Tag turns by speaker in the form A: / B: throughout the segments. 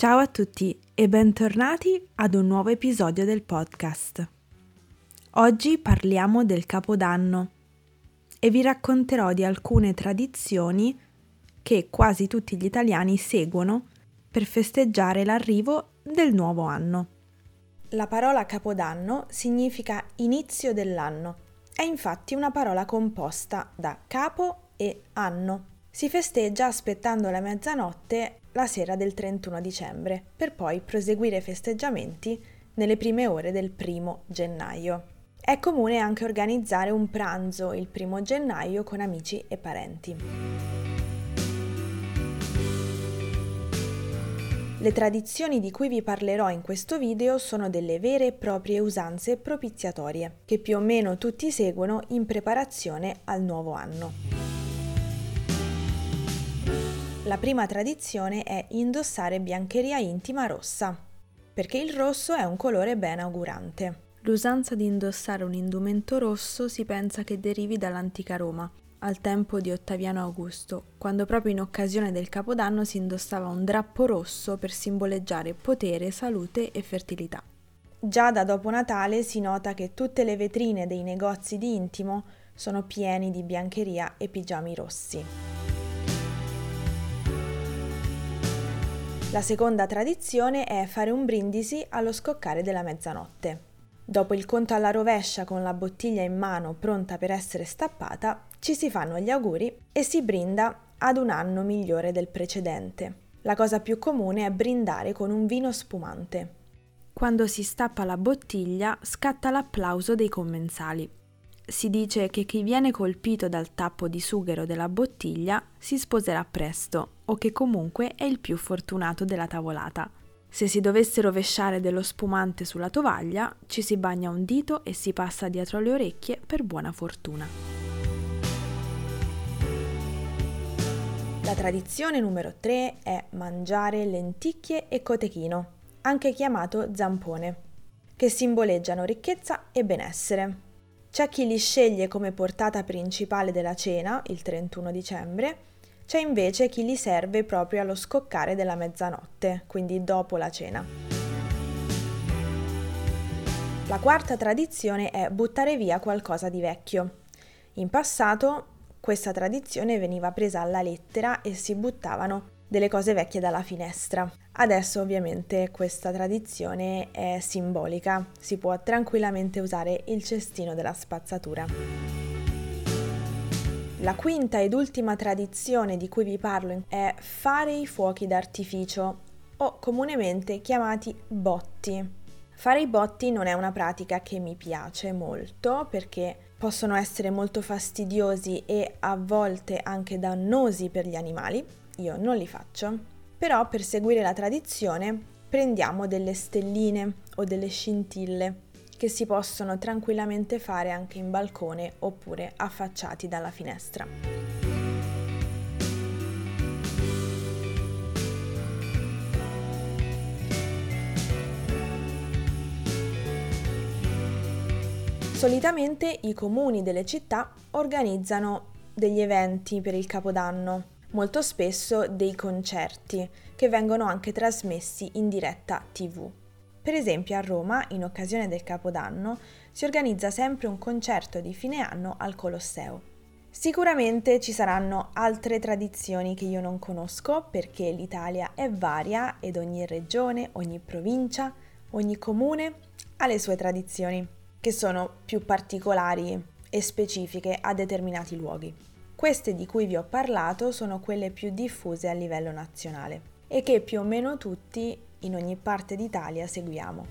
A: Ciao a tutti e bentornati ad un nuovo episodio del podcast. Oggi parliamo del Capodanno e vi racconterò di alcune tradizioni che quasi tutti gli italiani seguono per festeggiare l'arrivo del nuovo anno. La parola Capodanno significa inizio dell'anno. È infatti una parola composta da capo e anno. Si festeggia aspettando la mezzanotte la sera del 31 dicembre, per poi proseguire i festeggiamenti nelle prime ore del primo gennaio. È comune anche organizzare un pranzo il primo gennaio con amici e parenti. Le tradizioni di cui vi parlerò in questo video sono delle vere e proprie usanze propiziatorie, che più o meno tutti seguono in preparazione al nuovo anno. La prima tradizione è indossare biancheria intima rossa, perché il rosso è un colore ben augurante. L'usanza di indossare un indumento rosso si pensa che derivi dall'antica Roma, al tempo di Ottaviano Augusto, quando proprio in occasione del Capodanno si indossava un drappo rosso per simboleggiare potere, salute e fertilità. Già da dopo Natale si nota che tutte le vetrine dei negozi di intimo sono pieni di biancheria e pigiami rossi. La seconda tradizione è fare un brindisi allo scoccare della mezzanotte. Dopo il conto alla rovescia con la bottiglia in mano pronta per essere stappata, ci si fanno gli auguri e si brinda ad un anno migliore del precedente. La cosa più comune è brindare con un vino spumante. Quando si stappa la bottiglia scatta l'applauso dei commensali. Si dice che chi viene colpito dal tappo di sughero della bottiglia si sposerà presto o che comunque è il più fortunato della tavolata. Se si dovesse rovesciare dello spumante sulla tovaglia, ci si bagna un dito e si passa dietro le orecchie per buona fortuna. La tradizione numero 3 è mangiare lenticchie e cotechino, anche chiamato zampone, che simboleggiano ricchezza e benessere. C'è chi li sceglie come portata principale della cena, il 31 dicembre, c'è invece chi li serve proprio allo scoccare della mezzanotte, quindi dopo la cena. La quarta tradizione è buttare via qualcosa di vecchio. In passato questa tradizione veniva presa alla lettera e si buttavano delle cose vecchie dalla finestra. Adesso ovviamente questa tradizione è simbolica, si può tranquillamente usare il cestino della spazzatura. La quinta ed ultima tradizione di cui vi parlo è fare i fuochi d'artificio o comunemente chiamati botti. Fare i botti non è una pratica che mi piace molto perché possono essere molto fastidiosi e a volte anche dannosi per gli animali, io non li faccio, però per seguire la tradizione prendiamo delle stelline o delle scintille che si possono tranquillamente fare anche in balcone oppure affacciati dalla finestra. Solitamente i comuni delle città organizzano degli eventi per il Capodanno, molto spesso dei concerti, che vengono anche trasmessi in diretta TV. Per esempio a Roma, in occasione del Capodanno, si organizza sempre un concerto di fine anno al Colosseo. Sicuramente ci saranno altre tradizioni che io non conosco perché l'Italia è varia ed ogni regione, ogni provincia, ogni comune ha le sue tradizioni che sono più particolari e specifiche a determinati luoghi. Queste di cui vi ho parlato sono quelle più diffuse a livello nazionale e che più o meno tutti in ogni parte d'Italia seguiamo.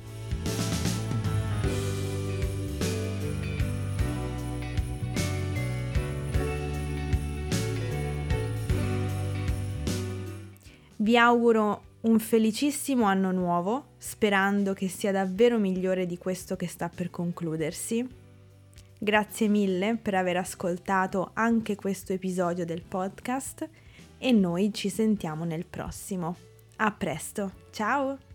A: Vi auguro un felicissimo anno nuovo, sperando che sia davvero migliore di questo che sta per concludersi. Grazie mille per aver ascoltato anche questo episodio del podcast e noi ci sentiamo nel prossimo. A presto, ciao!